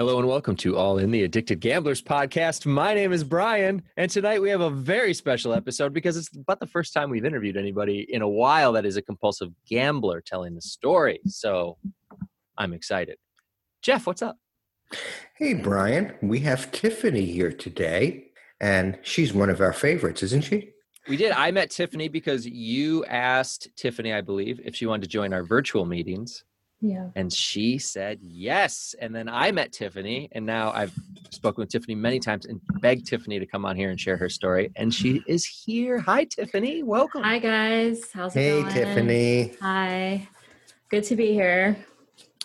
Hello and welcome to All in the Addicted Gamblers podcast. My name is Brian, and tonight we have a very special episode because it's about the first time we've interviewed anybody in a while that is a compulsive gambler telling the story. So I'm excited. Jeff, what's up? Hey, Brian. We have Tiffany here today, and she's one of our favorites, isn't she? We did. I met Tiffany because you asked Tiffany, I believe, if she wanted to join our virtual meetings. Yeah. And she said yes. And then I met Tiffany, and now I've spoken with Tiffany many times and begged Tiffany to come on here and share her story. And she is here. Hi, Tiffany. Welcome. Hi, guys. How's it Hey, going? Tiffany. Hi. Good to be here.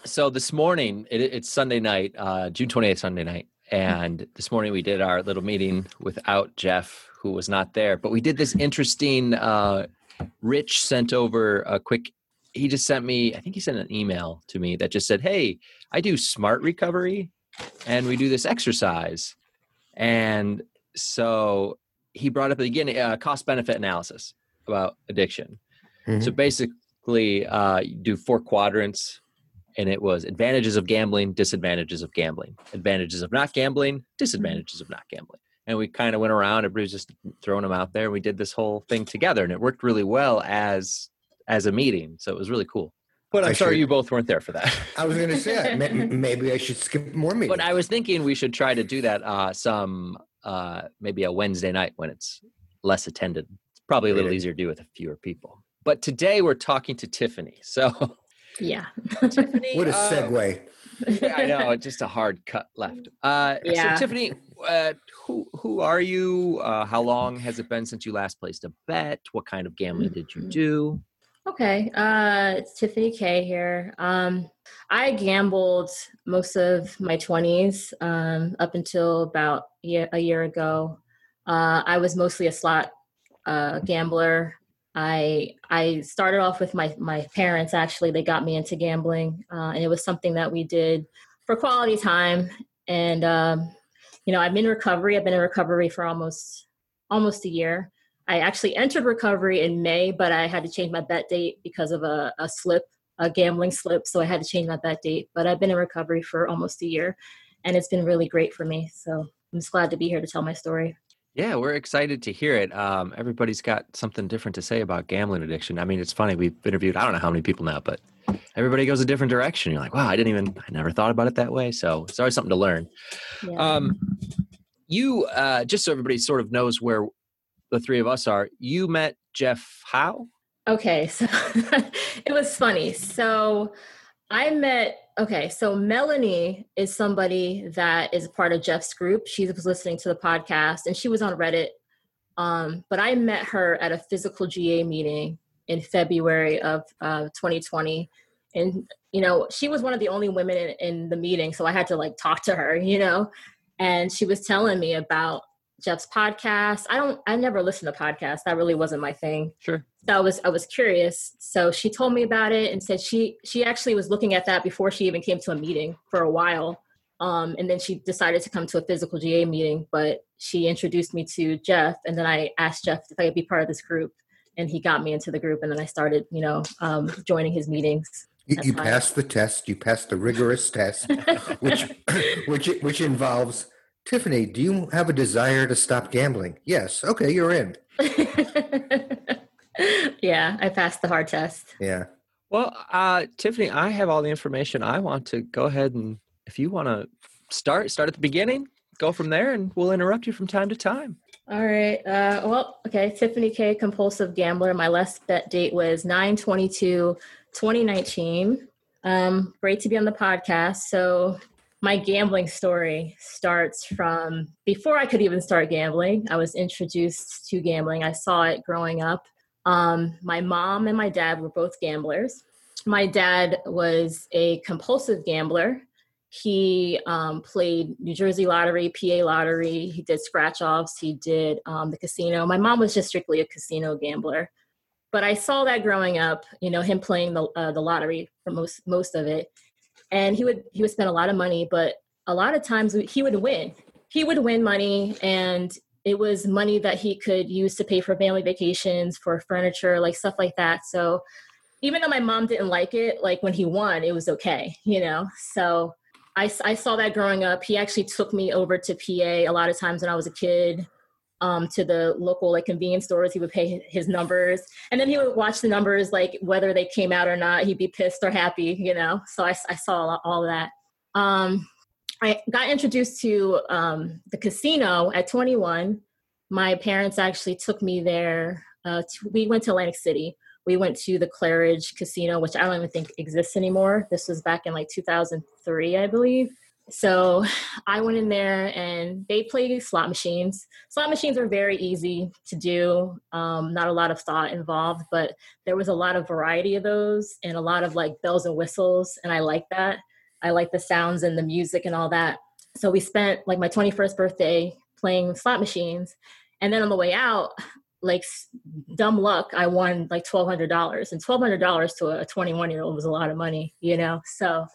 So this morning, it, it's Sunday night, uh, June 28th, Sunday night. And this morning we did our little meeting without Jeff, who was not there. But we did this interesting, uh, Rich sent over a quick, he just sent me, I think he sent an email to me that just said, Hey, I do smart recovery and we do this exercise. And so he brought up again uh, cost benefit analysis about addiction. So Mhm. basically, uh, you do four quadrants, and it was advantages of gambling, disadvantages of gambling, advantages of not gambling, disadvantages of not gambling. And we kind of went around. Everybody was just throwing them out there. And we did this whole thing together, and it worked really well as as a meeting. So it was really cool. But I'm I sorry should- you both weren't there for that. I was going to say, ma- maybe I should skip more meetings. but I was thinking we should try to do that uh, some uh, maybe a Wednesday night when it's less attended. It's probably a little easier to do with fewer people. But today we're talking to Tiffany. So Yeah. Tiffany, what a uh, segue. yeah, I know, just a hard cut left. Uh, Yeah. So Tiffany, uh, who who are you? Uh, how long has it been since you last placed a bet? What kind of gambling did you do? Okay. Uh, it's Tiffany K here. Um, I gambled most of my 20s um, up until about year, a year ago. Uh, I was mostly a slot uh, gambler. I I started off with my my parents. Actually, they got me into gambling, uh, and it was something that we did for quality time. And um, you know, I'm in recovery. I've been in recovery for almost almost a year. I actually entered recovery in May, but I had to change my bet date because of a, a slip, a gambling slip. So I had to change my bet date. But I've been in recovery for almost a year, and it's been really great for me. So I'm just glad to be here to tell my story. Yeah, we're excited to hear it. Um, everybody's got something different to say about gambling addiction. I mean, it's funny. We've interviewed I don't know how many people now, but everybody goes a different direction. You're like, wow, I didn't even, I never thought about it that way. So it's always something to learn. Yeah. Um, you, uh, just so everybody sort of knows where the three of us are, you met Jeff how? Okay, so it was funny. So I met, okay, so Melanie is somebody that is part of Jeff's group. She was listening to the podcast and she was on Reddit. Um, but I met her at a physical GA meeting in February of uh, 2020. And, you know, she was one of the only women in, in the meeting. So I had to like talk to her, you know, and she was telling me about Jeff's podcast. I don't, I never listened to podcasts. That really wasn't my thing Sure. so I was I was curious. So she told me about it and said she she actually was looking at that before she even came to a meeting for a while. Um, and then she decided to come to a physical GA meeting, but she introduced me to Jeff, and then I asked Jeff if I could be part of this group, and he got me into the group, and then I started, you know, um, joining his meetings. You, you passed the test. You passed the rigorous test, which which which involves Tiffany. Do you have a desire to stop gambling? Yes. Okay, you're in. yeah, I passed the hard test. Yeah. Well, uh, Tiffany, I have all the information. I want to go ahead and if you want to start, start at the beginning, go from there, and we'll interrupt you from time to time. All right. Uh, well, okay. Tiffany K, compulsive gambler. My last bet date was 9 22 2019. Um, great to be on the podcast. So, my gambling story starts from before I could even start gambling. I was introduced to gambling, I saw it growing up. Um, my mom and my dad were both gamblers. My dad was a compulsive gambler he um, played New Jersey lottery, PA lottery. He did scratch offs. He did um, the casino. My mom was just strictly a casino gambler, but I saw that growing up. You know, him playing the uh, the lottery for most most of it, and he would he would spend a lot of money, but a lot of times he would win. He would win money, and it was money that he could use to pay for family vacations, for furniture, like stuff like that. So even though my mom didn't like it, like when he won, it was okay, you know. So I, I saw that growing up. He actually took me over to PA a lot of times when I was a kid um, to the local like convenience stores. He would pay his numbers, and then he would watch the numbers, like whether they came out or not. He'd be pissed or happy, you know. So I, I saw all that. Um, I got introduced to um, the casino at 21. My parents actually took me there. Uh, to, we went to Atlantic City. We went to the Claridge Casino, which I don't even think exists anymore. This was back in like 2003, I believe. So I went in there and they played slot machines. Slot machines are very easy to do, um, not a lot of thought involved, but there was a lot of variety of those and a lot of like bells and whistles. And I like that. I like the sounds and the music and all that. So we spent like my 21st birthday playing slot machines. And then on the way out, like dumb luck, I won like $1,200. And $1,200 to a 21 year old was a lot of money, you know? So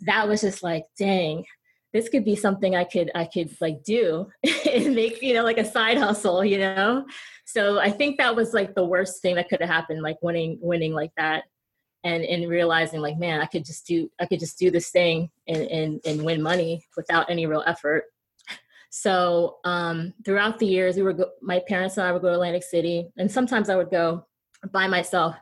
that was just like, dang, this could be something I could I could like do and make you know like a side hustle, you know. So I think that was like the worst thing that could have happened, like winning winning like that, and and realizing like man, I could just do I could just do this thing and and and win money without any real effort. So um, throughout the years, we were go- my parents and I would go to Atlantic City, and sometimes I would go by myself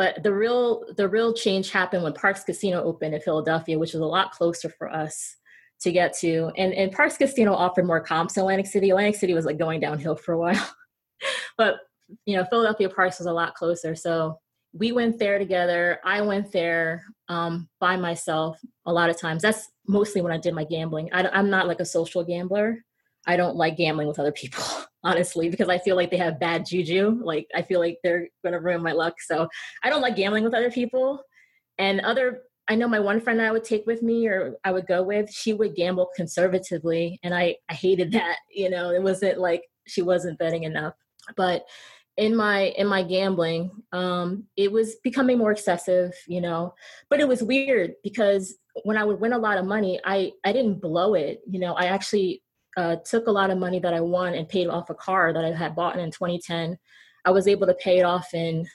but the real the real change happened when Parx Casino opened in Philadelphia, which was a lot closer for us to get to. And and Parx Casino offered more comps in Atlantic City. Atlantic City was like going downhill for a while. but you know, Philadelphia Parks was a lot closer. So we went there together. I went there um, by myself a lot of times. That's mostly when I did my gambling. I, I'm not like a social gambler. I don't like gambling with other people. honestly, because I feel like they have bad juju. Like I feel like they're going to ruin my luck. So I don't like gambling with other people. And other, I know my one friend I would take with me or I would go with, she would gamble conservatively, and I I hated that. You know, it wasn't like she wasn't betting enough. But in my in my gambling um it was becoming more excessive you know but it was weird because when i would win a lot of money i i didn't blow it you know i actually uh, took a lot of money that I won and paid off a car that I had bought in 2010. I was able to pay it off in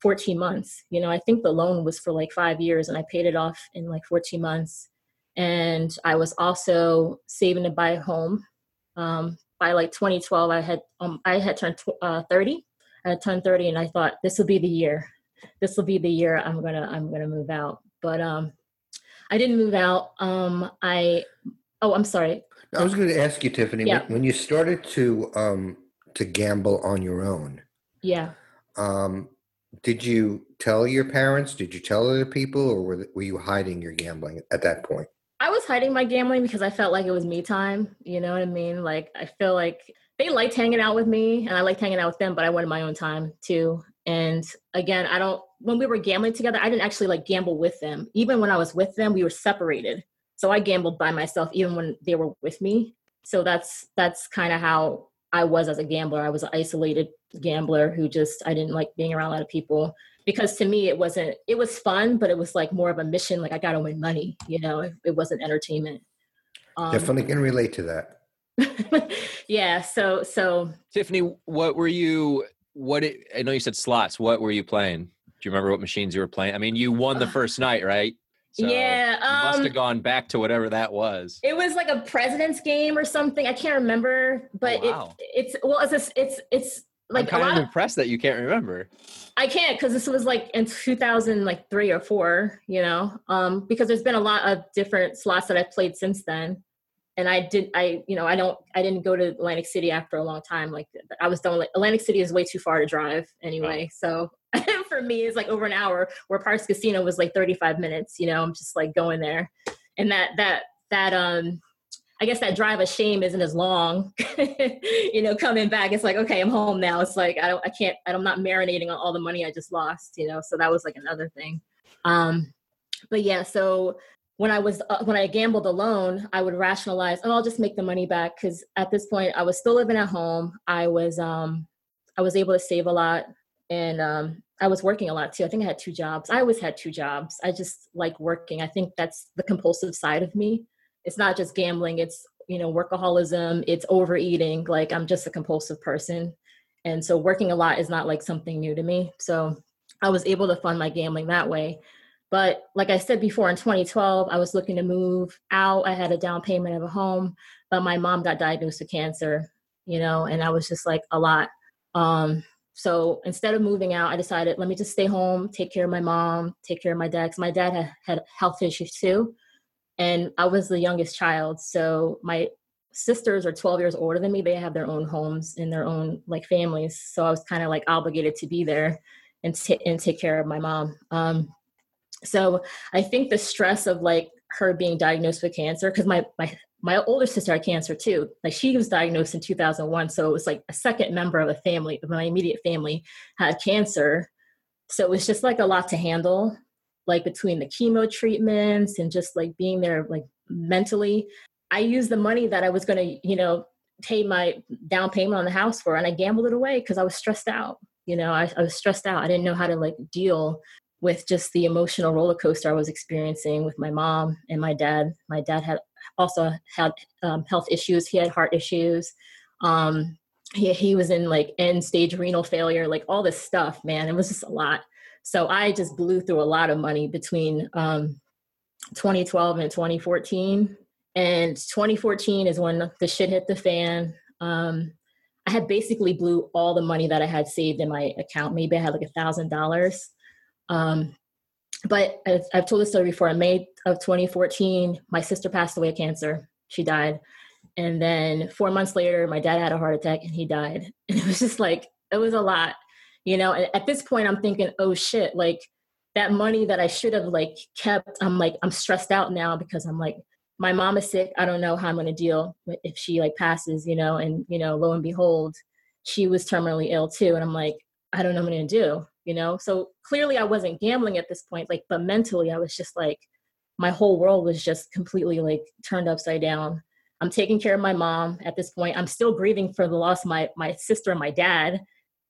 14 months. You know, I think the loan was for like five years and I paid it off in like 14 months. And I was also saving to buy a home. Um, by like 2012, I had um, I had turned uh, 30. I had turned 30, and I thought this will be the year. This will be the year I'm gonna I'm gonna move out. But um, I didn't move out. Um, I oh, I'm sorry. I was going to ask you, Tiffany, Yeah. when, you started to um, to gamble on your own, Yeah. um, did you tell your parents? Did you tell other people, or were, were you hiding your gambling at that point? I was hiding my gambling because I felt like it was me time. You know what I mean? Like I feel like they liked hanging out with me and I liked hanging out with them, but I wanted my own time too. And again, I don't when we were gambling together, I didn't actually like gamble with them. Even when I was with them, we were separated. So I gambled by myself even when they were with me. So that's that's kind of how I was as a gambler. I was an isolated gambler who just I didn't like being around a lot of people because to me it wasn't it was fun, but it was like more of a mission. Like I got to win money, you know. It, it wasn't entertainment. Um, Definitely can relate to that. yeah. So so Tiffany, what were you? What it, I know you said slots. What were you playing? Do you remember what machines you were playing? I mean, you won the Uh, first night, right? So yeah. Must Um, have gone back to whatever that was. It was like a president's game or something. I can't remember, but Oh, wow. it, it's well, it's a, it's it's like I'm a lot of of impressed that you can't remember. I can't because this was like in 2000, like three or four, you know, um, because there's been a lot of different slots that I've played since then. And I did, I, you know, I don't, I didn't go to Atlantic City after a long time. Like I was done, like Atlantic City is way too far to drive anyway. So for me, is like over an hour where Parx Casino was like 35 minutes, you know, I'm just like going there. And that, that, that, um, I guess that drive of shame isn't as long, you know, coming back. It's like, okay, I'm home now. It's like, I don't, I can't, I'm not marinating on all the money I just lost, you know? So that was like another thing. Um, but yeah, so when I was, uh, when I gambled alone, I would rationalize, oh, I'll just make the money back. Cause at this point I was still living at home. I was, um, I was able to save a lot and, um, I was working a lot too. I think I had two jobs. I always had two jobs. I just like working. I think that's the compulsive side of me it's not just gambling it's you know workaholism it's overeating like i'm just a compulsive person and so working a lot is not like something new to me so i was able to fund my gambling that way But like I said before, in 2012, I was looking to move out. I had a down payment of a home, but my mom got diagnosed with cancer, you know, and I was just like a lot. Um, so instead of moving out, I decided let me just stay home, take care of my mom, take care of my dad. Cause my dad had, had health issues too, and I was the youngest child. So my sisters are 12 years older than me. They have their own homes and their own like families. So I was kind of like obligated to be there and t- and take care of my mom. Um, so I think the stress of like her being diagnosed with cancer, because my my my older sister had cancer too. Like she was diagnosed in 2001, so it was like a second member of the family, of my immediate family, had cancer. So it was just like a lot to handle, like between the chemo treatments and just like being there, like mentally. I used the money that I was going to, you know, pay my down payment on the house for, and I gambled it away because I was stressed out. You know, I, I was stressed out. I didn't know how to like deal with just the emotional roller coaster I was experiencing with my mom and my dad. My dad had also had um, health issues. He had heart issues. Um, he, he was in like end stage renal failure, like all this stuff, man. It was just a lot. So I just blew through a lot of money between um, 2012 and 2014. And 2014 is when the shit hit the fan. Um, I had basically blew all the money that I had saved in my account. Maybe I had like a thousand dollars um, but I've told this story before, in May of 2014, my sister passed away of cancer. She died. And then four months later, my dad had a heart attack and he died. And it was just like, it was a lot, you know. And at this point, I'm thinking, oh shit, like that money that I should have like kept, I'm like, I'm stressed out now because I'm like, my mom is sick. I don't know how I'm going to deal if she like passes, you know. And, you know, lo and behold, she was terminally ill too. And I'm like, I don't know what I'm going to do you know? So clearly i wasn't gambling at this point like but mentally i was just like my whole world was just completely like turned upside down. I'm taking care of my mom at this point. I'm still grieving for the loss of my my sister and my dad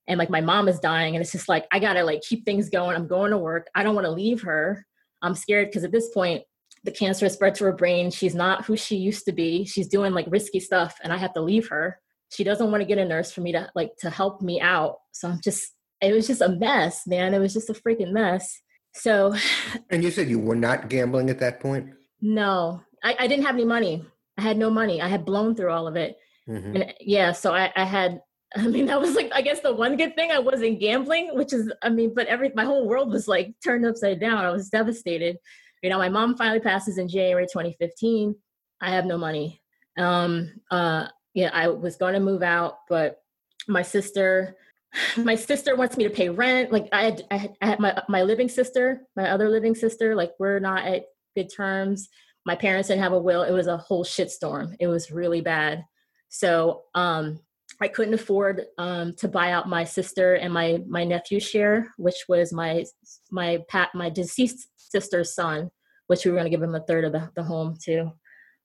and like my mom is dying and it's just like i gotta like keep things going. I'm going to work. I don't want to leave her. I'm scared because at this point the cancer has spread to her brain. She's not who she used to be. She's doing like risky stuff and i have to leave her. She doesn't want to get a nurse for me to like to help me out. So i'm just it was just a mess, man. It was just a freaking mess. So. And you said you were not gambling at that point? No, I, I didn't have any money. I had no money. I had blown through all of it. Mm-hmm. And yeah, so I, I had, I mean, that was like, I guess the one good thing I wasn't gambling, which is, I mean, but every, my whole world was like turned upside down. I was devastated. You know, my mom finally passes in January 2015. I have no money. Um, uh, yeah, I was going to move out, but my sister my sister wants me to pay rent. Like I had, I had, my my living sister, my other living sister. Like we're not at good terms. My parents didn't have a will. It was a whole shitstorm. It was really bad. So um, I couldn't afford um, to buy out my sister and my my nephew's share, which was my my pat my deceased sister's son, which we were going to give him a third of the, the home to.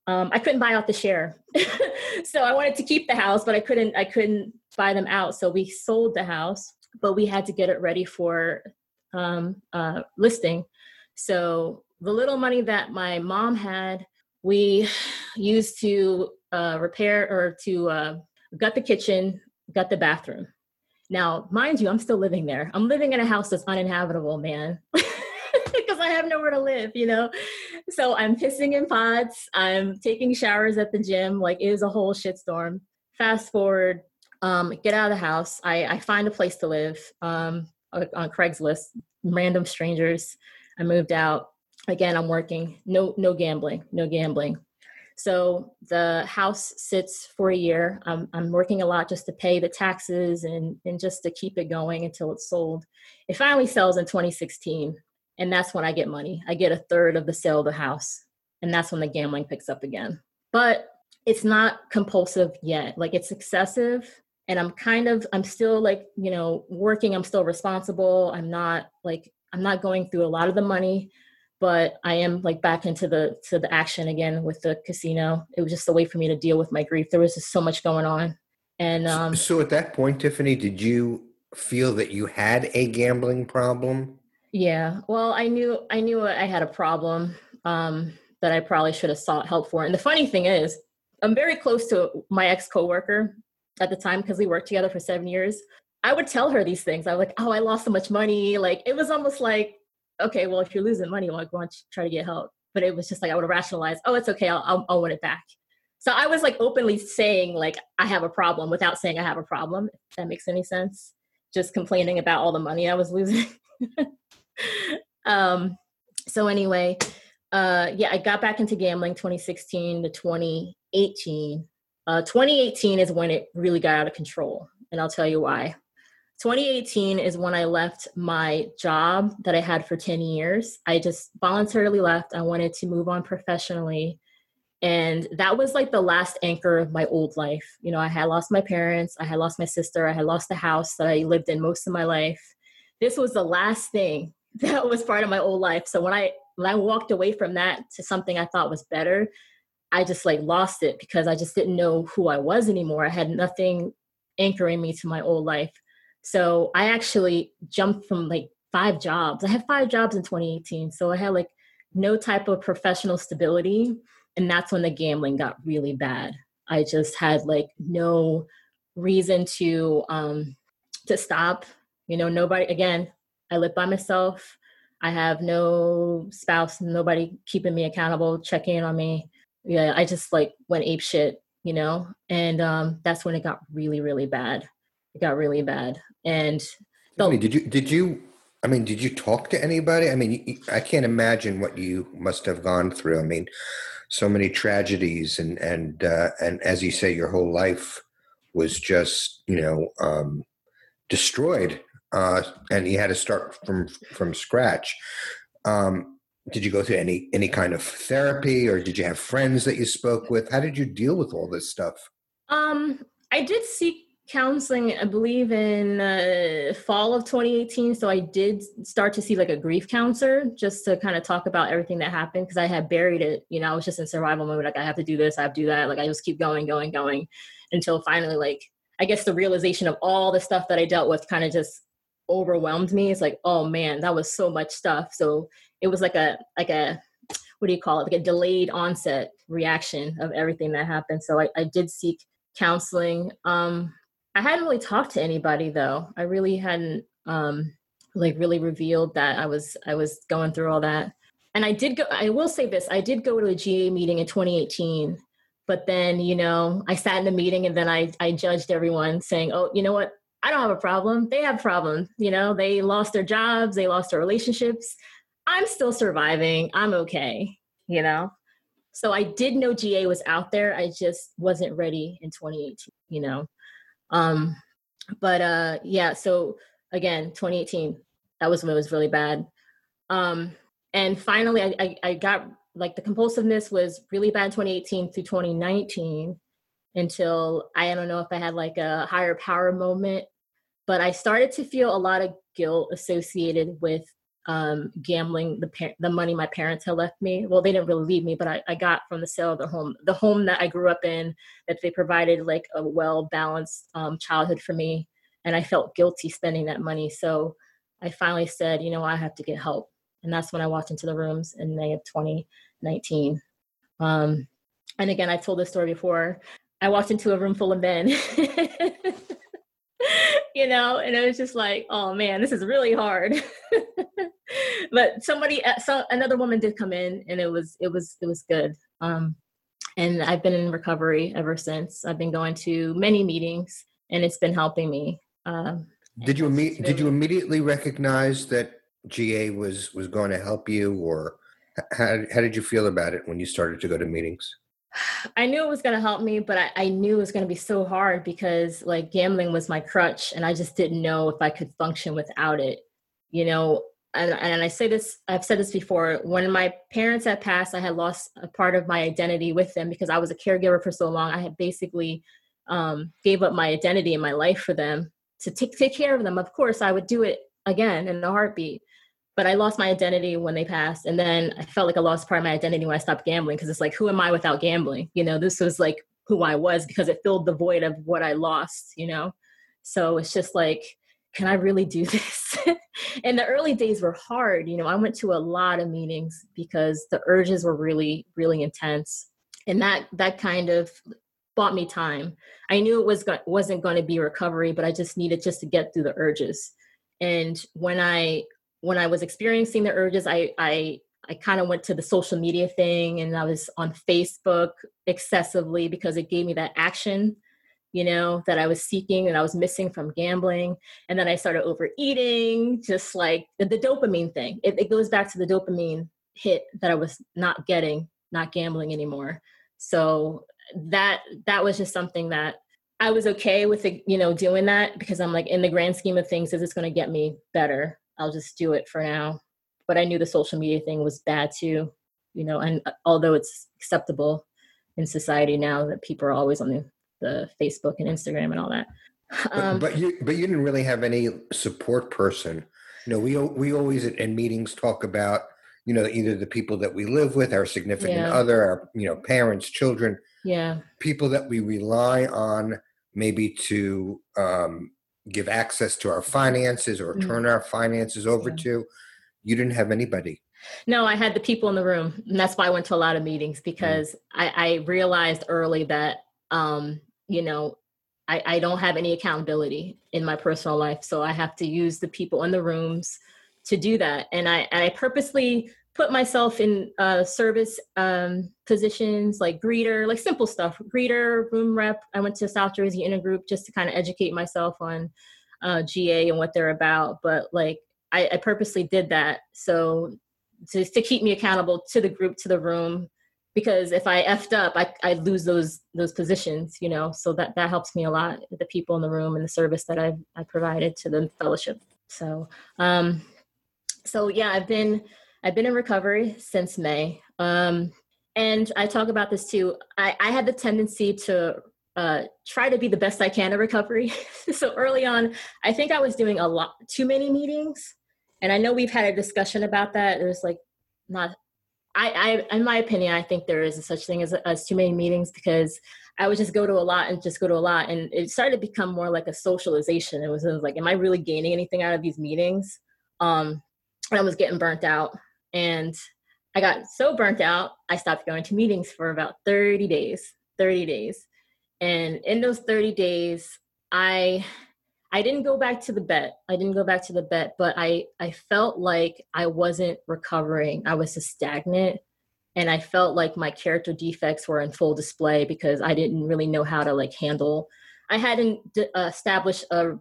Um, I couldn't buy out the share, so I wanted to keep the house, but I couldn't. I couldn't buy them out. So we sold the house, but we had to get it ready for um, uh, listing. So the little money that my mom had, we used to uh, repair or to uh, gut the kitchen, gut the bathroom. Now, mind you, I'm still living there. I'm living in a house that's uninhabitable, man. because I have nowhere to live, you know? So I'm pissing in pots. I'm taking showers at the gym. Like it is a whole shitstorm. Fast forward um, get out of the house. I, I find a place to live um, on Craigslist, random strangers. I moved out. Again, I'm working. No, no gambling. No gambling. So the house sits for a year. I'm, I'm working a lot just to pay the taxes and, and just to keep it going until it's sold. It finally sells in 2016, and that's when I get money. I get a third of the sale of the house, and that's when the gambling picks up again. But it's not compulsive yet. Like it's excessive, and i'm kind of i'm still like you know working i'm still responsible. I'm not like i'm not going through a lot of the money but i am like back into the to the action again with the casino. It was just a way for me to deal with my grief. There was just so much going on. And um so at that point tiffany did you feel that you had a gambling problem? Yeah. Well i knew i knew i had a problem um that i probably should have sought help for. And the funny thing is i'm very close to my ex coworker at the time because we worked together for seven years. I would tell her these things. I was like, oh, I lost so much money. Like it was almost like okay, well, if you're losing money, why don't you try to get help? But it was just like I would rationalize, oh, it's okay, I'll, I'll, I'll win it back. So I was like openly saying like I have a problem without saying I have a problem. If that makes any sense. Just complaining about all the money I was losing. um, so anyway, uh, yeah, I got back into gambling 2016 to 2018. Uh, 2018 is when it really got out of control, and I'll tell you why. 2018 is when I left my job that I had for 10 years. I just voluntarily left. I wanted to move on professionally. And that was like the last anchor of my old life. You know, I had lost my parents, I had lost my sister, I had lost the house that I lived in most of my life. This was the last thing that was part of my old life. So when I when I walked away from that to something I thought was better, I just like lost it because I just didn't know who I was anymore. I had nothing anchoring me to my old life. So I actually jumped from like five jobs. I had five jobs in 2018. So I had like no type of professional stability. And that's when the gambling got really bad. I just had like no reason to um to stop. You know, nobody again, I live by myself. I have no spouse, nobody keeping me accountable, checking in on me. Yeah, I just like went ape shit, you know? And um that's when it got really, really bad. It got really bad. And mean, did you did you I mean, did you talk to anybody? I mean, I can't imagine what you must have gone through. I mean, so many tragedies, and and uh, and as you say, your whole life was just you know um, destroyed, uh, and you had to start from from scratch. Um, did you go through any any kind of therapy, or did you have friends that you spoke with? How did you deal with all this stuff? Um, I did seek counseling i believe in uh, fall of 2018 so i did start to see like a grief counselor just to kind of talk about everything that happened because i had buried it you know i was just in survival mode like i have to do this i have to do that like i just keep going going going until finally like i guess the realization of all the stuff that i dealt with kind of just overwhelmed me it's like oh man that was so much stuff so it was like a like a what do you call it like a delayed onset reaction of everything that happened so i, I did seek counseling um I hadn't really talked to anybody though. I really hadn't um like really revealed that I was I was going through all that. And I did go I will say this, I did go to a GA meeting in 2018, but then, you know, I sat in the meeting and then I I judged everyone saying, "Oh, you know what? I don't have a problem. They have problems. You know, they lost their jobs, they lost their relationships. I'm still surviving. I'm okay, you know." So I did know GA was out there. I just wasn't ready in 2018, you know. Um, but uh, yeah, so again, 2018, that was when it was really bad. Um, and finally, I, I, I got like the compulsiveness was really bad 2018 through 2019 until I don't know if I had like a higher power moment, but I started to feel a lot of guilt associated with um, gambling the par- the money my parents had left me. Well, they didn't really leave me, but I, I got from the sale of the home, the home that I grew up in, that they provided like a well balanced um, childhood for me, and I felt guilty spending that money. So I finally said, you know, I have to get help, and that's when I walked into the rooms in May of 2019. Um, and again, I've told this story before. I walked into a room full of men. you know, and it was just like, oh man, this is really hard. but somebody, uh, so another woman did come in, and it was it was it was good. Um, and I've been in recovery ever since. I've been going to many meetings, and it's been helping me. Um, did you imme- did you immediately recognize that GA was was going to help you, or how how did you feel about it when you started to go to meetings? I knew it was going to help me, but I, I knew it was going to be so hard because like gambling was my crutch and I just didn't know if I could function without it. You know, and, and I say this, I've said this before. When my parents had passed, I had lost a part of my identity with them because I was a caregiver for so long. I had basically um, gave up my identity and my life for them to take, take care of them. Of course, I would do it again in a heartbeat but I lost my identity when they passed. And then I felt like I lost part of my identity when I stopped gambling because it's like, who am I without gambling? You know, this was like who I was because it filled the void of what I lost, you know? So it's just like, can I really do this? and the early days were hard. You know, I went to a lot of meetings because the urges were really, really intense. And that that kind of bought me time. I knew it was go- wasn't going to be recovery, but I just needed just to get through the urges. And when I when I was experiencing the urges, I I I kind of went to the social media thing and I was on Facebook excessively because it gave me that action, you know, that I was seeking and I was missing from gambling. And then I started overeating, just like the, the dopamine thing. It, it goes back to the dopamine hit that I was not getting, not gambling anymore. So that that was just something that I was okay with it, you know, doing that because I'm like, in the grand scheme of things, is this going to get me better? I'll just do it for now but I knew the social media thing was bad too, you know, and uh, although it's acceptable in society now that people are always on the, the Facebook and Instagram and all that. Um, but, but, you but you didn't really have any support person. You know, we we always in meetings talk about you know either the people that we live with, our significant yeah. other, our you know parents, children, yeah, people that we rely on maybe to um, give access to our finances or turn our finances over yeah. to you didn't have anybody no i had the people in the room and that's why i went to a lot of meetings mm. because mm. I, I, realized early that um, you know I, I don't have any accountability in my personal life so i have to use the people in the rooms to do that. And i i purposely put myself in uh, service um, positions like greeter like simple stuff greeter room rep. I went to south jersey intergroup just to kind of educate myself on uh, ga and what they're about but like I, I purposely did that so to, to keep me accountable to the group to the room because if I effed up, I I lose those those positions, you know. So that that helps me a lot. The people in the room and the service that I I provided to the fellowship. So um, so yeah, I've been I've been in recovery since May. Um, and I talk about this too. I I had the tendency to uh, try to be the best I can in recovery. so early on, I think I was doing a lot too many meetings and I know we've had a discussion about that. There's like not, I, I, in my opinion, I think there is such thing as, as too many meetings because I would just go to a lot and just go to a lot, and it started to become more like a socialization. It was, it was like, am I really gaining anything out of these meetings? Um, I was getting burnt out, and I got so burnt out, I stopped going to meetings for about 30 days. 30 days. And in those 30 days, I I didn't go back to the bet. I didn't go back to the bet, but I I felt like I wasn't recovering. I was just stagnant and I felt like my character defects were in full display because I didn't really know how to like handle. I hadn't d- uh, established a,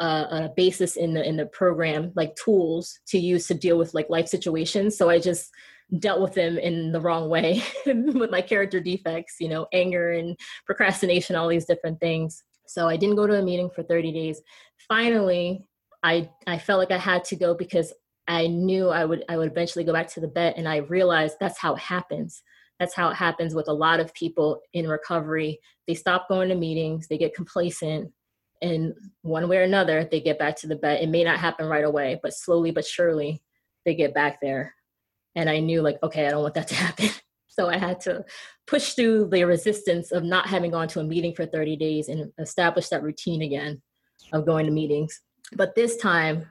a, a basis in the in the program like tools to use to deal with like life situations. So I just dealt with them in the wrong way with my character defects, you know, anger and procrastination, all these different things. So I didn't go to a meeting for 30 days. Finally, I I felt like I had to go because I knew I would I would eventually go back to the bet and I realized that's how it happens. That's how it happens with a lot of people in recovery. They stop going to meetings, they get complacent, and one way or another, they get back to the bet. It may not happen right away, but slowly but surely they get back there. And I knew like, okay, I don't want that to happen. So I had to push through the resistance of not having gone to a meeting for 30 days and establish that routine again of going to meetings. But this time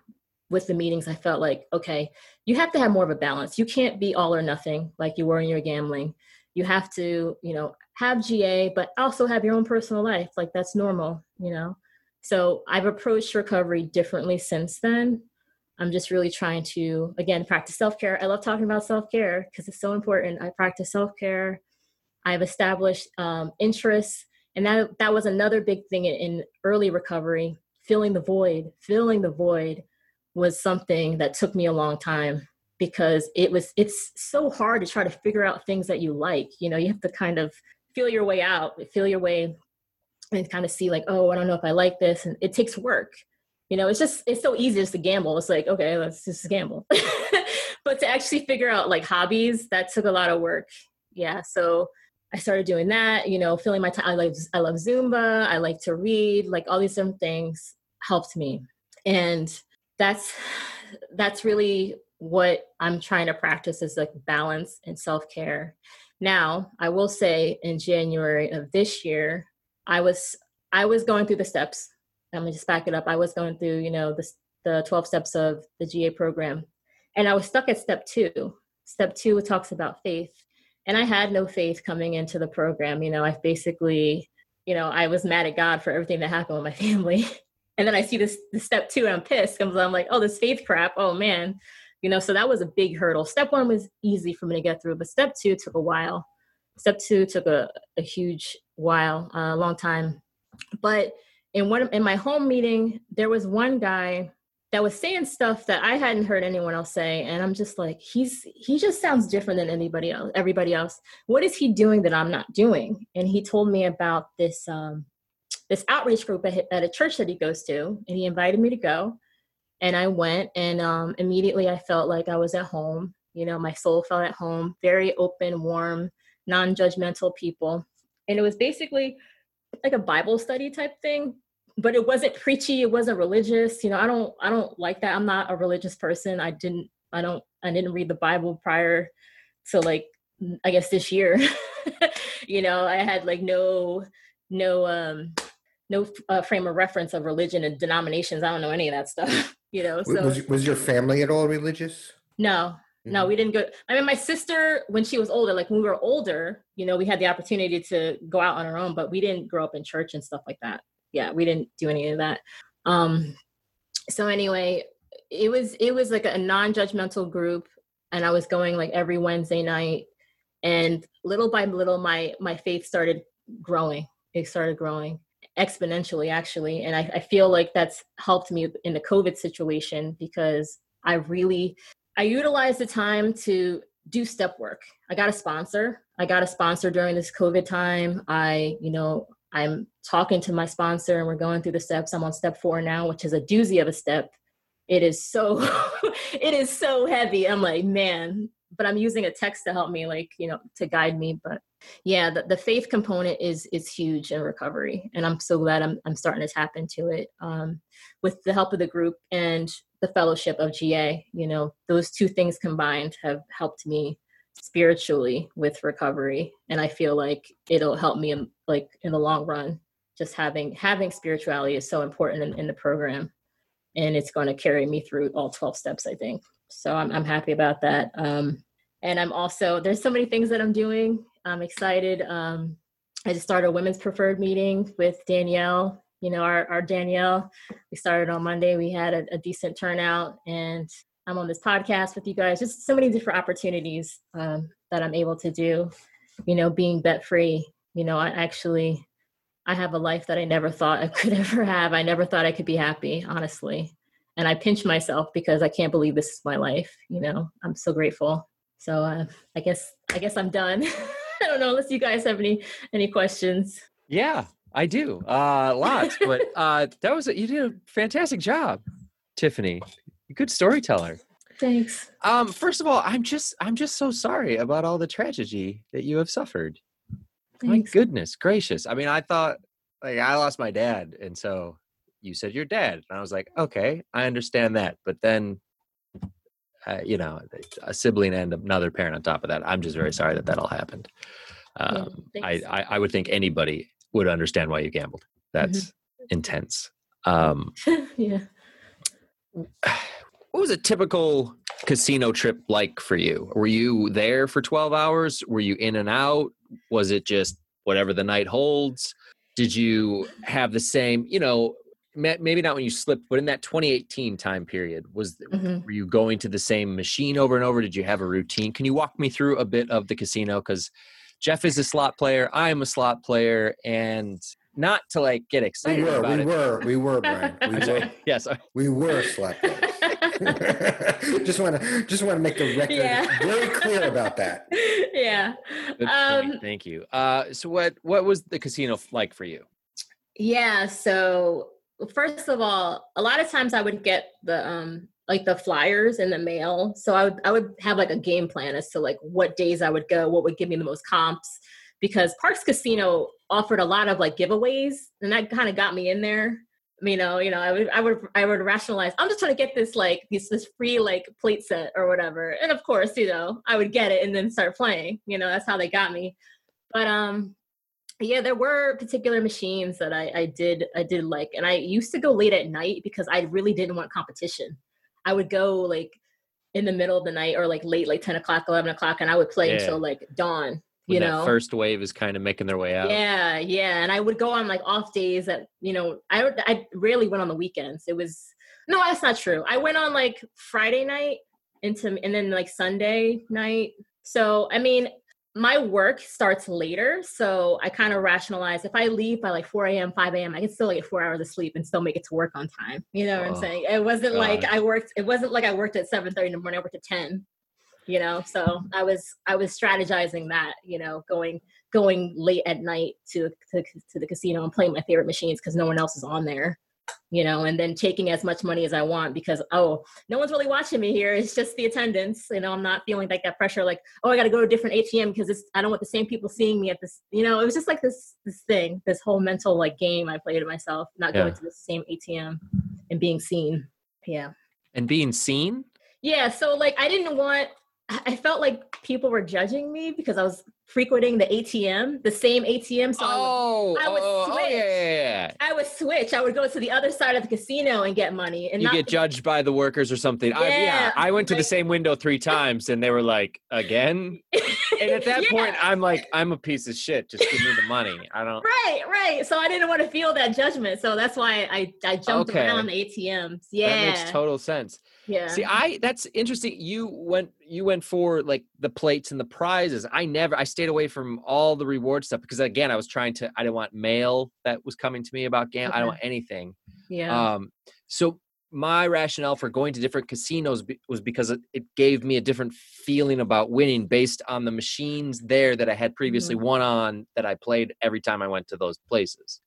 with the meetings, I felt like, okay, you have to have more of a balance. You can't be all or nothing like you were in your gambling. You have to, you know, have GA, but also have your own personal life. Like that's normal, you know? So I've approached recovery differently since then. I'm just really trying to, again, practice self care. I love talking about self care because it's so important. I practice self care. I've established um, interests, and that that was another big thing in, in early recovery. Filling the void, filling the void was something that took me a long time because it was it's so hard to try to figure out things that you like. You know, you have to kind of feel your way out, feel your way, and kind of see like, oh, I don't know if I like this, and it takes work you know it's just it's so easy just to gamble. It's like okay let's just gamble. But to actually figure out like hobbies that took a lot of work. Yeah so i started doing that you know filling my time i like i love zumba i like to read like all these different things helped me. And that's that's really what i'm trying to practice is like balance and self-care. Now i will say in january of this year i was i was going through the steps I'm gonna just back it up. I was going through, you know, the the 12 steps of the GA program, and I was stuck at step two. Step two talks about faith, and I had no faith coming into the program. You know, I basically, you know, I was mad at God for everything that happened with my family, and then I see this, this step two and I'm pissed because I'm like, oh, this faith crap. Oh man, you know. So that was a big hurdle. Step one was easy for me to get through, but step two took a while. Step two took a, a huge while, uh, a long time. But in one in my home meeting, there was one guy that was saying stuff that I hadn't heard anyone else say, and I'm just like, he's he just sounds different than anybody else. Everybody else, what is he doing that I'm not doing? And he told me about this um, this outreach group at, at a church that he goes to, and he invited me to go, and I went, and um, immediately I felt like I was at home. You know, my soul felt at home. Very open, warm, non-judgmental people, and it was basically like a Bible study type thing but it wasn't preachy it wasn't religious you know i don't i don't like that i'm not a religious person i didn't i don't i didn't read the bible prior to like i guess this year you know i had like no no um no uh, frame of reference of religion and denominations i don't know any of that stuff you know so was, was your family at all religious? No no we didn't go i mean my sister when she was older like when we were older you know we had the opportunity to go out on our own but we didn't grow up in church and stuff like that yeah, we didn't do any of that. Um, so anyway, it was it was like a non-judgmental group, and I was going like every Wednesday night, and little by little, my my faith started growing. It started growing exponentially, actually, and I, I feel like that's helped me in the COVID situation because I really I utilized the time to do step work. I got a sponsor. I got a sponsor during this COVID time. I, you know, I'm talking to my sponsor and we're going through the steps. I'm on step four now, which is a doozy of a step. It is so, it is so heavy. I'm like, man, but I'm using a text to help me, like, you know, to guide me. But yeah, the, the faith component is is huge in recovery. And I'm so glad I'm I'm starting to tap into it. Um, with the help of the group and the fellowship of GA, you know, those two things combined have helped me spiritually with recovery and i feel like it'll help me in like in the long run just having having spirituality is so important in, in the program and it's going to carry me through all 12 steps i think so i'm, I'm happy about that um, and i'm also there's so many things that i'm doing i'm excited um, i just started a women's preferred meeting with danielle you know our, our danielle we started on monday we had a, a decent turnout and I'm on this podcast with you guys. Just so many different opportunities um, that I'm able to do. You know, being bet free. You know, I actually I have a life that I never thought I could ever have. I never thought I could be happy, honestly. And I pinch myself because I can't believe this is my life. You know, I'm so grateful. So uh, I guess I guess I'm done. Don't know unless you guys have any any questions. Yeah, I do. Uh lots, but uh that was a, you did a fantastic job, Tiffany good storyteller. Thanks. Um, first of all, I'm just I'm just so sorry about all the tragedy that you have suffered. Thanks. My goodness gracious. I mean, I thought like I lost my dad, and so you said your dad, and I was like, okay, I understand that. But then, uh, you know, a sibling and another parent on top of that. I'm just very sorry that that all happened. Um, yeah, I, I, I would think anybody would understand why you gambled. That's mm-hmm. intense. Um, yeah what was a typical casino trip like for you? Were you there for 12 hours? Were you in and out? Was it just whatever the night holds? Did you have the same, you know, maybe not when you slipped, but in that 2018 time period, was mm-hmm. were you going to the same machine over and over? Did you have a routine? Can you walk me through a bit of the casino? Because Jeff is a slot player, I am a slot player, and not to like get excited we were, about we it. were, we were, Brian. We were, yes, we were slot players. just want to just want to make the record yeah. very clear about that. Yeah. Um, Thank you. Uh, so what what was the casino like for you? Yeah. So first of all, a lot of times I would get the um like the flyers in the mail. So I would I would have like a game plan as to like what days I would go, what would give me the most comps, because Parx Casino offered a lot of like giveaways, and that kind of got me in there you know, you know, I would, I would, I would rationalize. I'm just trying to get this like this this free like plate set or whatever, and of course, you know, I would get it and then start playing. You know, that's how they got me. But um, yeah, there were particular machines that I, I did, I did like, and I used to go late at night because I really didn't want competition. I would go like in the middle of the night or like late, like 10 o'clock, 11 o'clock, and I would play yeah. until like dawn you when know that first wave is kind of making their way out. yeah yeah and i would go on like off days that you know i i rarely went on the weekends it was no that's not true i went on like friday night into and then like sunday night so i mean my work starts later so i kind of rationalize if i leave by like 4 a.m 5 a.m i can still get four hours of sleep and still make it to work on time you know what i'm Oh, saying? It wasn't like i worked it wasn't like i worked at 7 30 in the morning i worked at 10 you know? So i was i was strategizing that you know going going late at night to to, to the casino and playing my favorite machines because no one else is on there you know and then taking as much money as i want because oh no one's really watching me here it's just the attendance you know i'm not feeling like that pressure like oh i got to go to a different atm because it's i don't want the same people seeing me at this you know it was just like this this thing this whole mental like game i played to myself not Yeah. going to the same atm and being seen yeah And being seen. yeah, so like I didn't want I felt like people were judging me because I was frequenting the ATM, the same ATM. So I, would, oh, I would oh, oh, yeah, switch. yeah, yeah. I would switch. I would go to the other side of the casino and get money. And You get judged by the workers or something. I, yeah, Yeah, I went to the same window three times, and they were like, "Again." And at that Yeah, point, I'm like, "I'm a piece of shit. Just give me the money. I don't." right, right. So I didn't want to feel that judgment. So that's why I I jumped Okay. around the ATMs. Yeah, That makes total sense. Yeah. See, I that's interesting. You went you went for like the plates and the prizes. I never I stayed away from all the reward stuff because again, I was trying to I didn't want mail that was coming to me about gam. I don't want anything. yeah. Um so my rationale for going to different casinos be- was because it, it gave me a different feeling about winning based on the machines there that I had previously Mm-hmm. won on that I played every time I went to those places.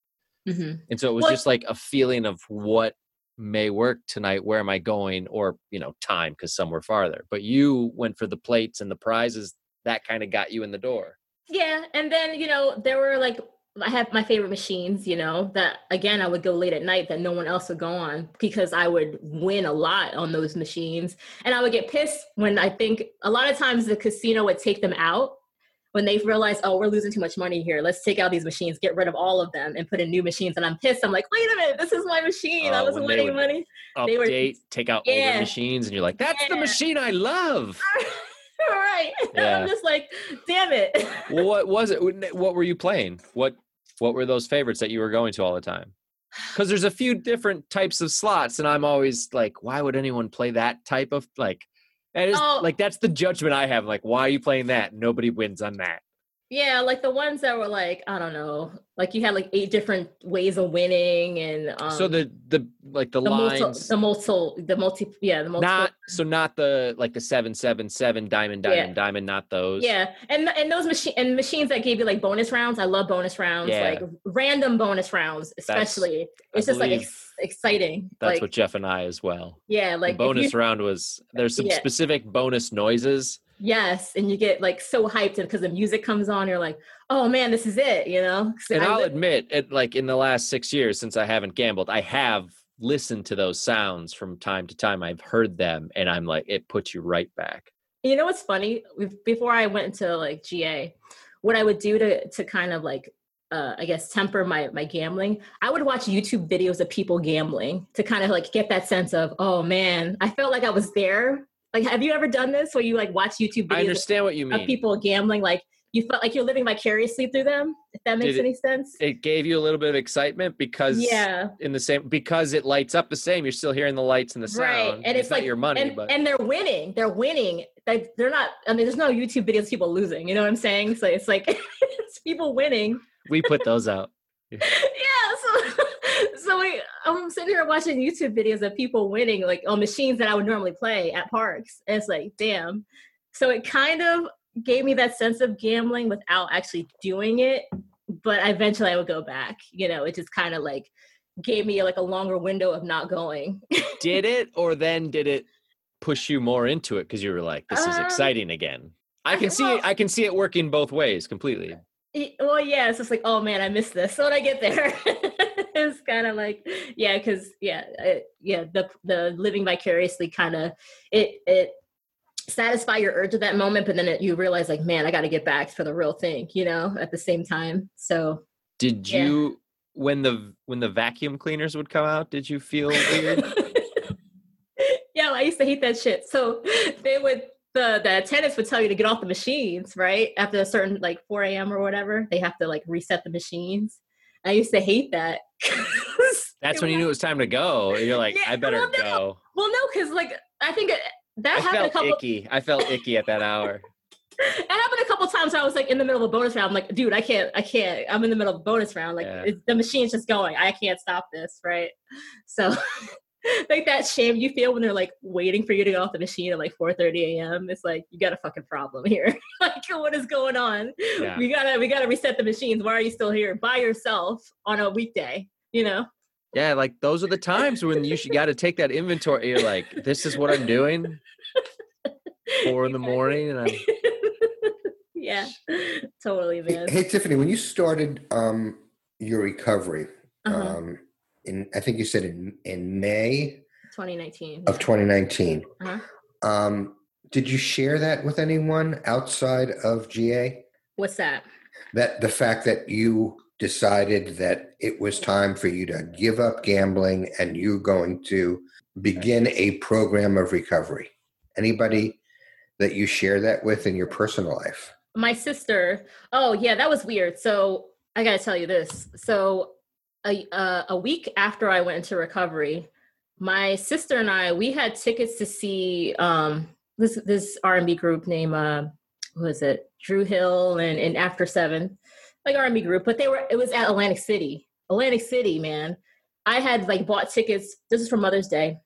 Mhm. And so it was Well- just like a feeling of what may work tonight. Where am I going? Or, you know, time because some were farther. But you went for the plates and the prizes. That kind of got you in the door. Yeah, and then you know there were like I have my favorite machines, you know, that again I would go late at night that no one else would go on because I would win a lot on those machines, and I would get pissed when I think a lot of times the casino would take them out when they realize oh we're losing too much money here let's take out these machines get rid of all of them and put in new machines and i'm pissed i'm like wait a minute this is my machine i Oh, wasn't winning money They were- Update, take out older Yeah. machines, and you're like, that's the machine I love. all right. Yeah. i'm just like damn it well, what was it? What- What were you playing? What What were those favorites that you were going to all the time? Because there's a few different types of slots, and I'm always like, why would anyone play that type of like? That is Oh. like that's the judgment I have. Like, why are you playing that? Nobody wins on that. Yeah, like the ones that were like, I don't know, like you had like eight different ways of winning and um so the the like the, the multi, lines, the multi the multi yeah, the multiple not so not the like the seven seven seven diamond diamond Yeah. diamond, not those. yeah, and and those machine and machines that gave you like bonus rounds. I love bonus rounds, Yeah. like random bonus rounds, especially. I it's just like ex- exciting. That's like what Jeff and I as well. yeah, like the bonus you- round was there's some Yeah. specific bonus noises. Yes, and you get like so hyped because the music comes on. You're like, oh man, this is it, you know. And I I'll admit, it like in the last six years since I haven't gambled, I have listened to those sounds from time to time. I've heard them, and I'm like, it puts you right back. you know what's funny before i went into like ga what i would do to to kind of like uh, i guess temper my my gambling i would watch youtube videos of people gambling to kind of like get that sense of oh man i felt like i was there like have you ever done this where you like watch youtube I videos of, understand what you mean. of people gambling like you felt like you're living vicariously through them if that makes it- any sense It gave you a little bit of excitement because yeah in the same because it lights up the same. You're still hearing the lights and the sound. Right, and it's not like- your money, and, but and they're winning. They're winning. They, they're not. I mean, there's no YouTube videos of people losing. You know what I'm saying? So it's like it's people winning. we put those out. yeah. So we, I'm sitting here watching YouTube videos of people winning like on machines that I would normally play at Parx. And it's like, damn. So it kind of gave me that sense of gambling without actually doing it. But eventually I would go back. You know, it just kind of like gave me like a longer window of not going. did it, or then did it push you more into it because you were like, "This is Um, exciting again." I can see. well- I can see it working both ways completely. Well, yeah, it's just like, oh man, I missed this. So when I get there, it's kind of like, yeah, because yeah, it, yeah, the the living vicariously kind of it it satisfy your urge at that moment, but then it, you realize like, man, I got to get back for the real thing, you know, at the same time. So Did Yeah. you when the when the vacuum cleaners would come out? Did you feel weird? yeah, I used to hate that shit. So they would the the attendants would tell you to get off the machines, right? After a certain like 4 a.m. or whatever, they have to like reset the machines. I used to hate that. That's when you knew it was time to go. You're like, Yeah, I better well, no. go. Well, no, because like I think it- that I happened a couple. icky. I felt icky at that hour. It happened a couple times. Where I was like in the middle of a bonus round. I'm like, dude, I can't, I can't. I'm in the middle of a bonus round. Like Yeah. the machine's just going. I can't stop this, right? So, like that shame you feel when they're like waiting for you to go off the machine at like 4:30 a.m. It's like you got a fucking problem here. like, what is going on? Yeah. We gotta, we gotta reset the machines. Why are you still here by yourself on a weekday? You know? Yeah, like those are the times when you should got to take that inventory. You're like, this is what I'm doing. Four in the morning, and I'm yeah, totally, man. Hey Tiffany, when you started um, your recovery, Uh-huh. um, in I think you said in in May 2019. of 2019, Uh-huh. um, did you share that with anyone outside of GA? What's that? That the fact that you decided that it was time for you to give up gambling and you're going to begin a program of recovery. Anybody that you share that with in your personal life? my sister. Oh yeah that was weird. So i gotta tell you this. So a, uh, a week after i went into recovery my sister and i we had tickets to see um this this r&b group named uh who is it? Dru Hill and, and after seven like r&b group but they were it was at atlantic city atlantic city man i had like bought tickets this is for mother's day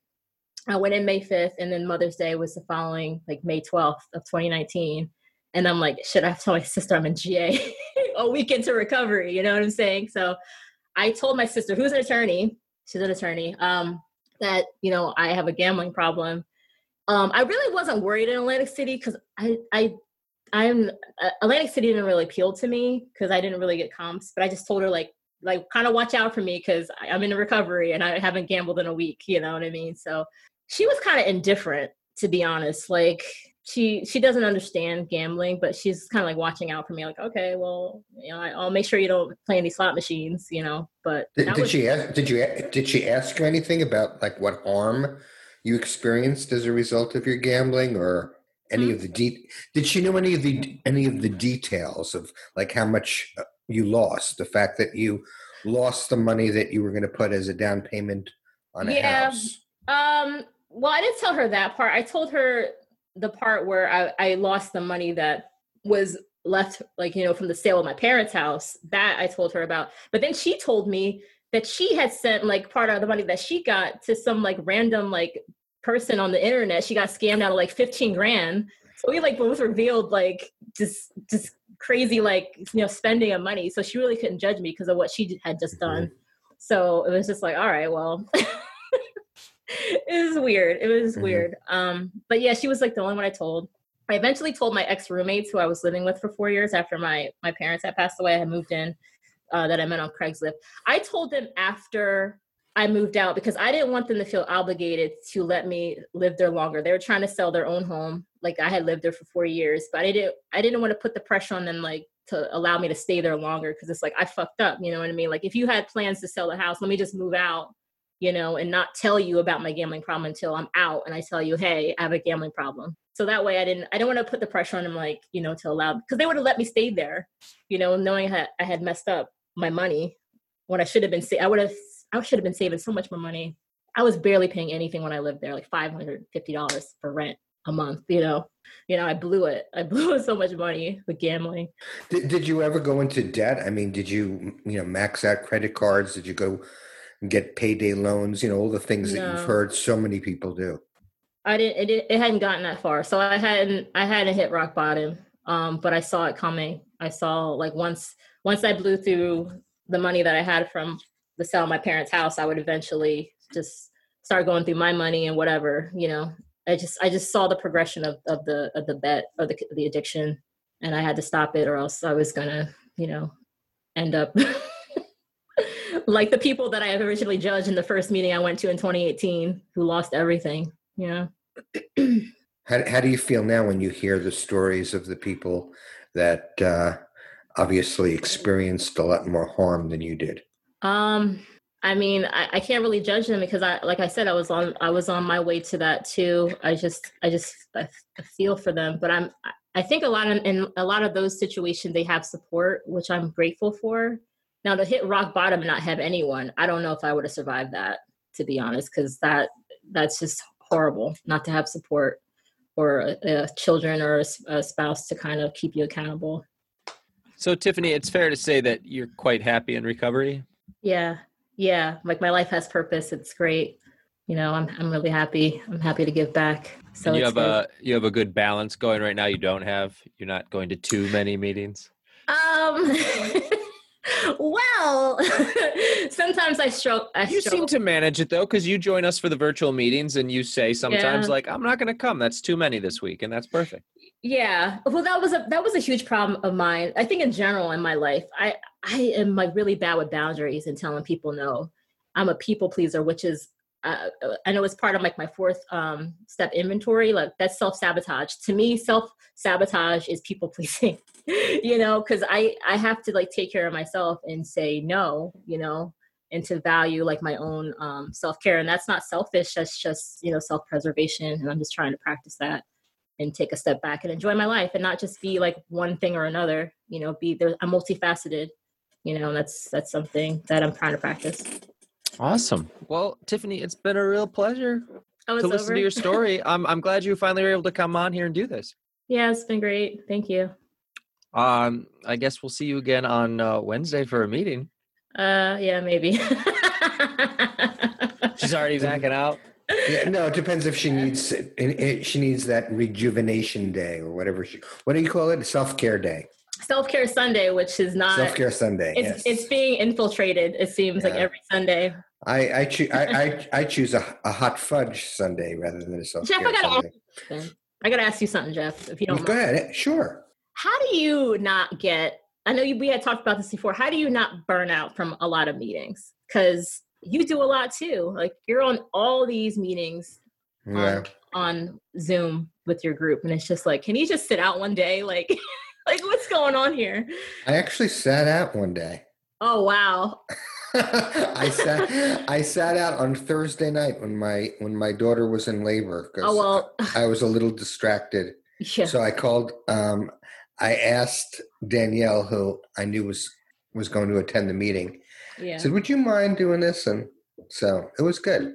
i went in may 5th and then mother's day was the following like may 12th of 2019 and I'm like, should I tell my sister I'm in GA a week into recovery? You know what I'm saying? So I told my sister, who's an attorney, she's an attorney, um, that you know I have a gambling problem. Um, I really wasn't worried in Atlantic City because I I I'm uh, Atlantic City didn't really appeal to me because I didn't really get comps, but I just told her like like kind of watch out for me because I'm in a recovery and I haven't gambled in a week. You know what I mean? So she was kind of indifferent to be honest. Like she she doesn't understand gambling, but she's kind of like watching out for me. Like, okay, well, you know, I, I'll make sure you don't play any slot machines. You know, but Did, did was- she ask, did you did she ask you anything about like what harm you experienced as a result of your gambling or any of the de- did she know any of the any of the details of like how much uh, you lost the fact that you lost the money that you were going to put as a down payment on a Yeah. house Um, well, I didn't tell her that part. I told her the part where I, I lost the money that was left, like, you know, from the sale of my parents' house. That I told her about. But then she told me that she had sent like part of the money that she got to some like random like person on the internet. She got scammed out of like 15 grand. So we like both revealed like just just crazy like you know spending of money. So she really couldn't judge me because of what she had just done. So it was just like, all right, well, it was weird. It was Mhm. weird. Um, but yeah, she was like the only one I told. I eventually told my ex roommates who I was living with for four years after my my parents had passed away. I had moved in uh, that I met on Craigslist. I told them after I moved out because I didn't want them to feel obligated to let me live there longer. They were trying to sell their own home. Like I had lived there for four years, but I didn't I didn't want to put the pressure on them like to allow me to stay there longer because it's like I fucked up, you know what I mean? Like if you had plans to sell the house, let me just move out, you know, and not tell you about my gambling problem until I'm out and I tell you, hey, I have a gambling problem. So that way I didn't I don't want to put the pressure on them like, you know, to allow because they would have let me stay there, you know, knowing I had, I had messed up my money when I should have been I would have I should have been saving so much more money. I was barely paying anything when I lived there, like five hundred fifty dollars for rent a month. You know, you know, I blew it. I blew so much money with gambling. did, did you ever go into debt i mean did you you know max out credit cards did you go and get payday loans you know all the things that you've heard so many people do I didn't. It, didn't- it hadn't gotten that far, so I hadn't. I hadn't hit rock bottom. Um, but I saw it coming. I saw like once once I blew through the money that I had from the sale of my parents' house, I would eventually just start going through my money and whatever. You know, I just I just saw the progression of, of the of the bet or the the addiction, and I had to stop it, or else I was gonna you know end up. like the people that I had originally judged in the first meeting I went to in 2018 who lost everything, you know? How, how do you feel now when you hear the stories of the people that uh, obviously experienced a lot more harm than you did? Um, I mean, I, I can't really judge them because I, like I said, I was on, I was on my way to that too. I just, I just I, feel for them, but I'm, I think a lot of, in a lot of those situations, they have support, which I'm grateful for. Now to hit rock bottom and not have anyone, I don't know if I would have survived that, to be honest, because that, that's just horrible not to have support or uh, children or a, a spouse to kind of keep you accountable. So, Tiffany, it's fair to say that you're quite happy in recovery. Yeah, yeah. Like my life has purpose. It's great. You know, I'm I'm really happy. I'm happy to give back. So And you have good. a you have a good balance going right now. You don't have you're not going to too many meetings. um. well, sometimes I struggle. I You struggle. seem to manage it though, because you join us for the virtual meetings, and you say sometimes Yeah. like, "I'm not going to come. That's too many this week," and that's perfect. Yeah. Well, that was a that was a huge problem of mine. I think in general in my life, I I am like really bad with boundaries and telling people no. I'm a people pleaser, which is uh, I know it's part of like my fourth um, step inventory. Like that's self sabotage. To me, self sabotage is people pleasing. you know, because I I have to like take care of myself and say no. You know, and to value like my own um, self care, and that's not selfish. That's just you know self preservation, and I'm just trying to practice that and take a step back and enjoy my life and not just be like one thing or another you know be there i'm multifaceted you know and that's that's something that i'm trying to practice Awesome. Well, Tiffany, it's been a real pleasure oh it's to listen over to your story. I'm I'm glad you finally were able to come on here and do this. yeah it's been great thank you Um, I guess we'll see you again on uh, Wednesday for a meeting. uh yeah maybe She's already backing out. Yeah, no, it depends if she needs it, it- she needs that rejuvenation day or whatever she. What do you call it? Self care day. self-care sunday which is not Self care Sunday. it's yes. it's being infiltrated it seems like every sunday I I, choo- I I I choose a, a hot fudge Sunday rather than a self jeff care i gotta Sunday. ask i gotta ask you something jeff if you don't Go mind ahead. Eh, sure. how do you not get i know you, we had talked about this before how do you not burn out from a lot of meetings because you do a lot too like you're on all these meetings Yeah. on zoom with your group and it's just like can you just sit out one day like like what's going on here I actually sat out one day. oh wow I sat I sat out on Thursday night when my when my daughter was in labor because oh well I was a little distracted. yeah So I called. Um, I asked Danielle, who I knew was was going to attend the meeting. Yeah said, "Would you mind doing this?" And so it was good.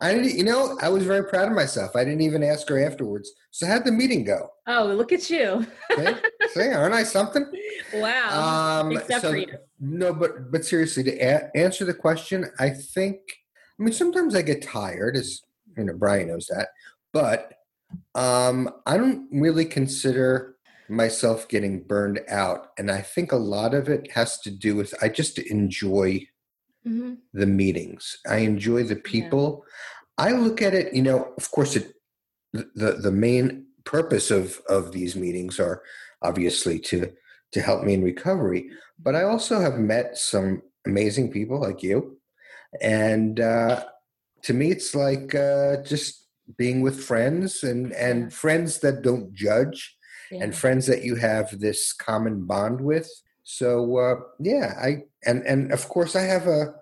I didn't, you know, I was very proud of myself. I didn't even ask her afterwards. So how'd the meeting go? oh look at you See, See aren't I something? wow Um, except so- for you No, but but seriously, to a- answer the question, I think. I mean, sometimes I get tired, as you know, Brian knows that. But um, I don't really consider myself getting burned out, and I think a lot of it has to do with I just enjoy Mhm. the meetings. I enjoy the people. I look at it, you know, of course it the the main purpose of of these meetings are obviously to to help me in recovery, but I also have met some amazing people like you. And uh to me it's like uh just being with friends and and friends that don't judge Yeah. and friends that you have this common bond with. So uh, yeah, I and and of course I have a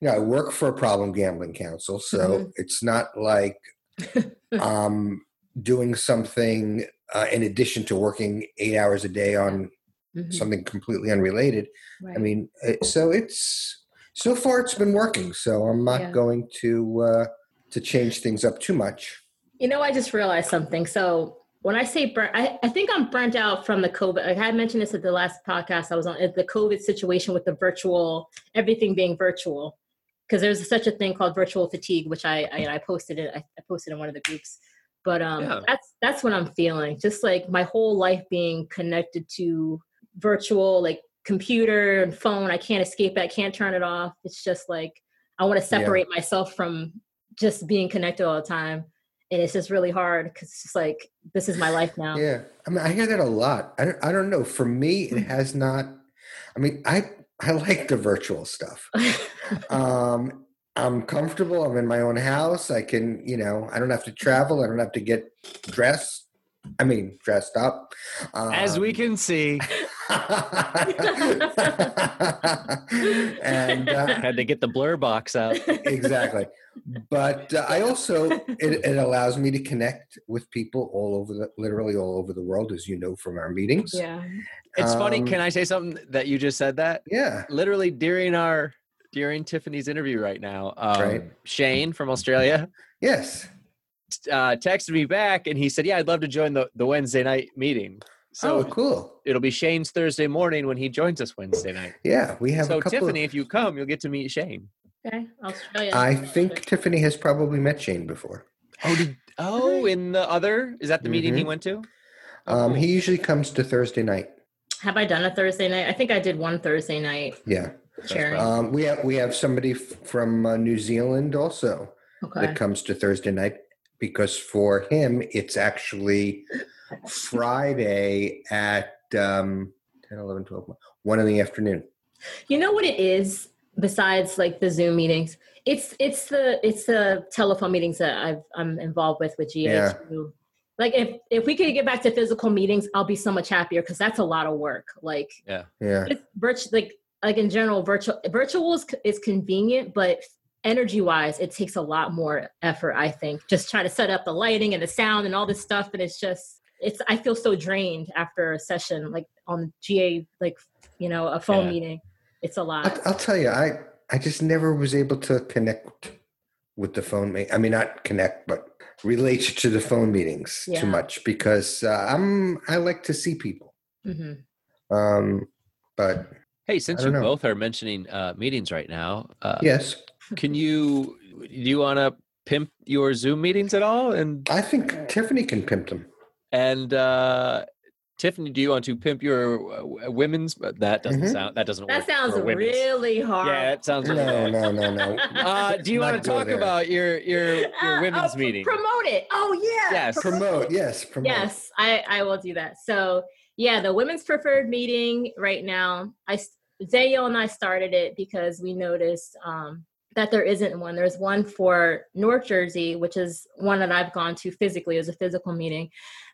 you know I work for a problem gambling council, so Mhm. it's not like um doing something uh, in addition to working eight hours a day on Mhm. something completely unrelated. I mean, it, so it's so far it's been working. So I'm not Yeah. going to uh, to change things up too much. You know, I just realized something. So when I say burnt, I, I think I'm burnt out from the COVID. I had mentioned this at the last podcast I was on, the COVID situation with the virtual, everything being virtual. Because there's such a thing called virtual fatigue, which I I, I posted it. I, I posted in one of the groups. But um, Yeah. that's that's what I'm feeling. Just like my whole life being connected to virtual, like computer and phone. I can't escape it. I can't turn it off. It's just like I want to Yeah. separate myself from just being connected all the time and it's just really hard because it's just like this is my life now. Yeah, I mean, I hear that a lot. I don't, I don't know. For me, it has not. I mean, I I like the virtual stuff. Um, I'm comfortable. I'm in my own house. I can, you know, I don't have to travel. I don't have to get dressed. I mean, dressed up. Um, As we can see, and uh, Had to get the blur box out. exactly. But uh, I also it, it allows me to connect with people all over the literally all over the world, as you know from our meetings. yeah. It's funny. Um, Can I say something that you just said that? Yeah. Literally during our during Tiffany's interview right now, um, Right. Shane from Australia Yes. uh, texted me back and he said, "Yeah, I'd love to join the the Wednesday night meeting." So oh, cool. it'll be Shane's Thursday morning when he joins us Wednesday night. Yeah, we have so a couple. Tiffany, if you come, you'll get to meet Shane. Okay. Australia. I think Tiffany has probably met Shane before. Oh, did, oh, in the other is that the meeting he Mhm. went to? Oh, Um, cool. he usually comes to Thursday night. Have I done a Thursday night? I think I did one Thursday night Yeah. sharing. Um, we have we have somebody f- from uh, New Zealand also okay. that comes to Thursday night because for him it's actually Friday at um, 10, 11, 12, 1 in the afternoon. You know what it is besides like the Zoom meetings? It's it's the it's the telephone meetings that I've I'm involved with with Yeah. GHU. Like if if we could get back to physical meetings, I'll be so much happier because that's a lot of work. Like Yeah. it's virtual like like in general virtual virtual is, is convenient but energy wise it takes a lot more effort i think just trying to set up the lighting and the sound and all this stuff and it's just it's i feel so drained after a session like on ga like you know a phone Yeah. meeting it's a lot I'll, I'll tell you, I I just never was able to connect with the phone. Me- I mean, not connect, but relate to the phone meetings Yeah. too much because uh, I'm I like to see people. hmm Um, but Hey, since I you know. both are mentioning uh, meetings right now, uh, yes, can you do you want to pimp your Zoom meetings at all? And I think Tiffany can pimp them. And uh, Tiffany, do you want to pimp your uh, women's? But that doesn't Mhm. sound that doesn't that work sounds really hard Yeah, it sounds. No, no, no, no. Uh, do you want to talk there. about your your your Uh, women's oh, meeting? promote it oh yeah Yes. Promote, yes, promote. Yes, I, I will do that. So yeah, the women's preferred meeting right now. I s- Danielle and I started it because we noticed um, that there isn't one. There's one for North Jersey, which is one that I've gone to physically as a physical meeting.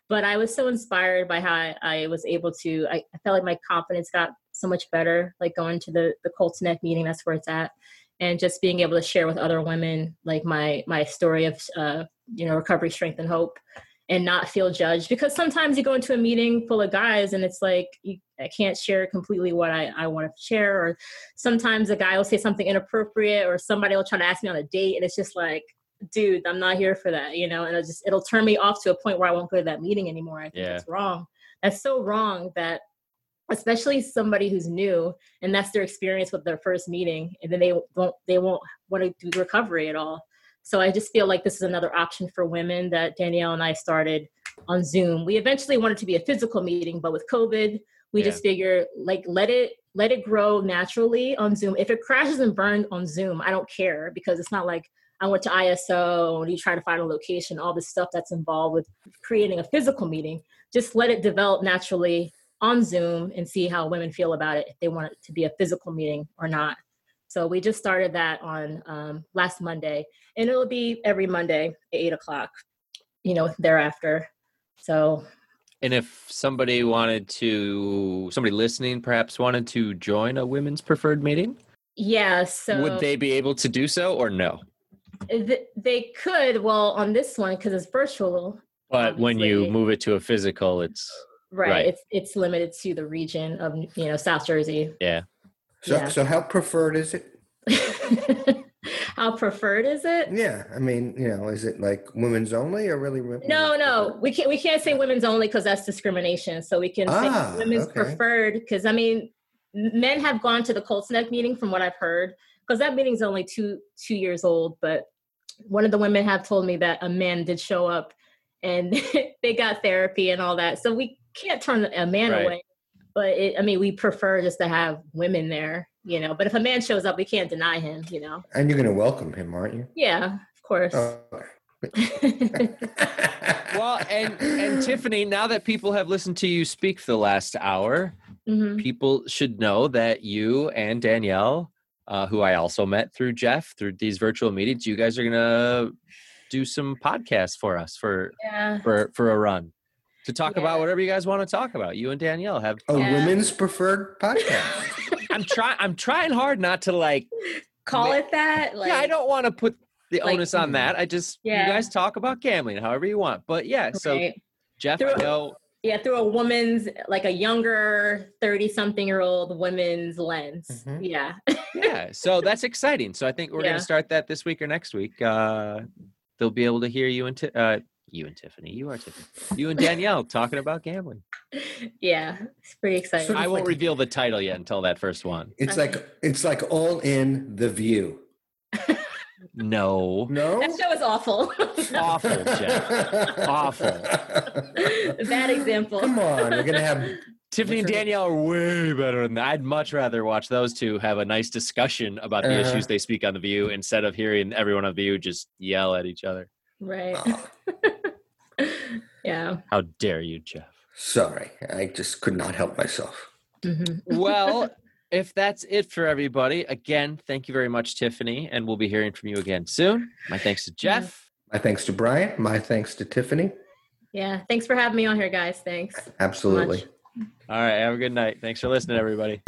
But I was so inspired by how I, I was able to. I, I felt like my confidence got so much better, like going to the the Colts Neck meeting. That's where it's at, and just being able to share with other women like my my story of uh, you know recovery, strength, and hope and not feel judged because sometimes you go into a meeting full of guys and it's like you, I can't share completely what I, I want to share or sometimes a guy will say something inappropriate or somebody will try to ask me on a date and it's just like dude I'm not here for that you know and it'll just it'll turn me off to a point where I won't go to that meeting anymore I think Yeah. that's wrong that's so wrong that especially somebody who's new and that's their experience with their first meeting and then they won't they won't want to do recovery at all so I just feel like this is another option for women that Danielle and I started on Zoom. We eventually wanted to be a physical meeting, but with COVID, we Yeah. just figure like let it let it grow naturally on Zoom. If it crashes and burns on Zoom, I don't care because it's not like I went to ISO and you try to find a location, all this stuff that's involved with creating a physical meeting. Just let it develop naturally on Zoom and see how women feel about it if they want it to be a physical meeting or not. So we just started that on um, last Monday, and it'll be every Monday at eight o'clock. You know, thereafter. So And if somebody wanted to, somebody listening perhaps wanted to join a women's preferred meeting, yeah, so would they be able to do so or no? Th- they could. Well, on this one because it's virtual, But when you move it to a physical, it's right, Right. It's it's limited to the region of you know South Jersey. yeah. So, Yeah. so how preferred is it? How preferred is it? Yeah, I mean, you know, is it like women's only or really? women's No, no, preferred? we can't. We can't say women's only because that's discrimination. So we can Ah, say women's okay. preferred because I mean, men have gone to the Colts Neck meeting from what I've heard because that meeting's only two two years old. But one of the women have told me that a man did show up and they got therapy and all that. So we can't turn a man Right. away. But it, I mean, we prefer just to have women there, you know. But if a man shows up, we can't deny him, you know. And you're going to welcome him, aren't you? Yeah, of course. Oh. Well, and and Tiffany, now that people have listened to you speak for the last hour, Mhm. people should know that you and Danielle, uh, who I also met through Jeff through these virtual meetings, you guys are gonna do some podcasts for us for Yeah. for for a run. to talk Yeah. about whatever you guys want to talk about. You and Danielle have. A Yeah. women's preferred podcast. I'm trying. I'm trying hard not to like. Call Ma- it that. Like, yeah, I don't want to put the like- onus on that. I just Yeah. you guys talk about gambling however you want. But yeah, so right. Jeff, I know. Yeah, through a woman's like a younger 30 something year old woman's lens. Mhm. Yeah. Yeah, so that's exciting. So I think we're Yeah. gonna start that this week or next week. Uh, they'll be able to hear you and Ti- uh, you and Tiffany. You are Tiffany. You and Danielle talking about gambling. yeah. It's pretty exciting. Sort of I won't like- reveal the title yet until that first one. It's like it's like all in the view. No, No. that show is awful. awful, Jeff. Awful. Bad example. Come on, we're gonna have Tiffany and Danielle are way better than that. I'd much rather watch those two have a nice discussion about the Uh-huh. issues they speak on the View instead of hearing everyone on the View just yell at each other. Right. Oh, yeah. How dare you, Jeff? sorry, I just could not help myself. Mhm. well, if that's it for everybody, again, thank you very much, Tiffany, and we'll be hearing from you again soon. My thanks to Jeff. My thanks to Brian. My thanks to Tiffany. Yeah. Thanks for having me on here, guys. Thanks. Absolutely. Much. All right, have a good night. Thanks for listening, everybody.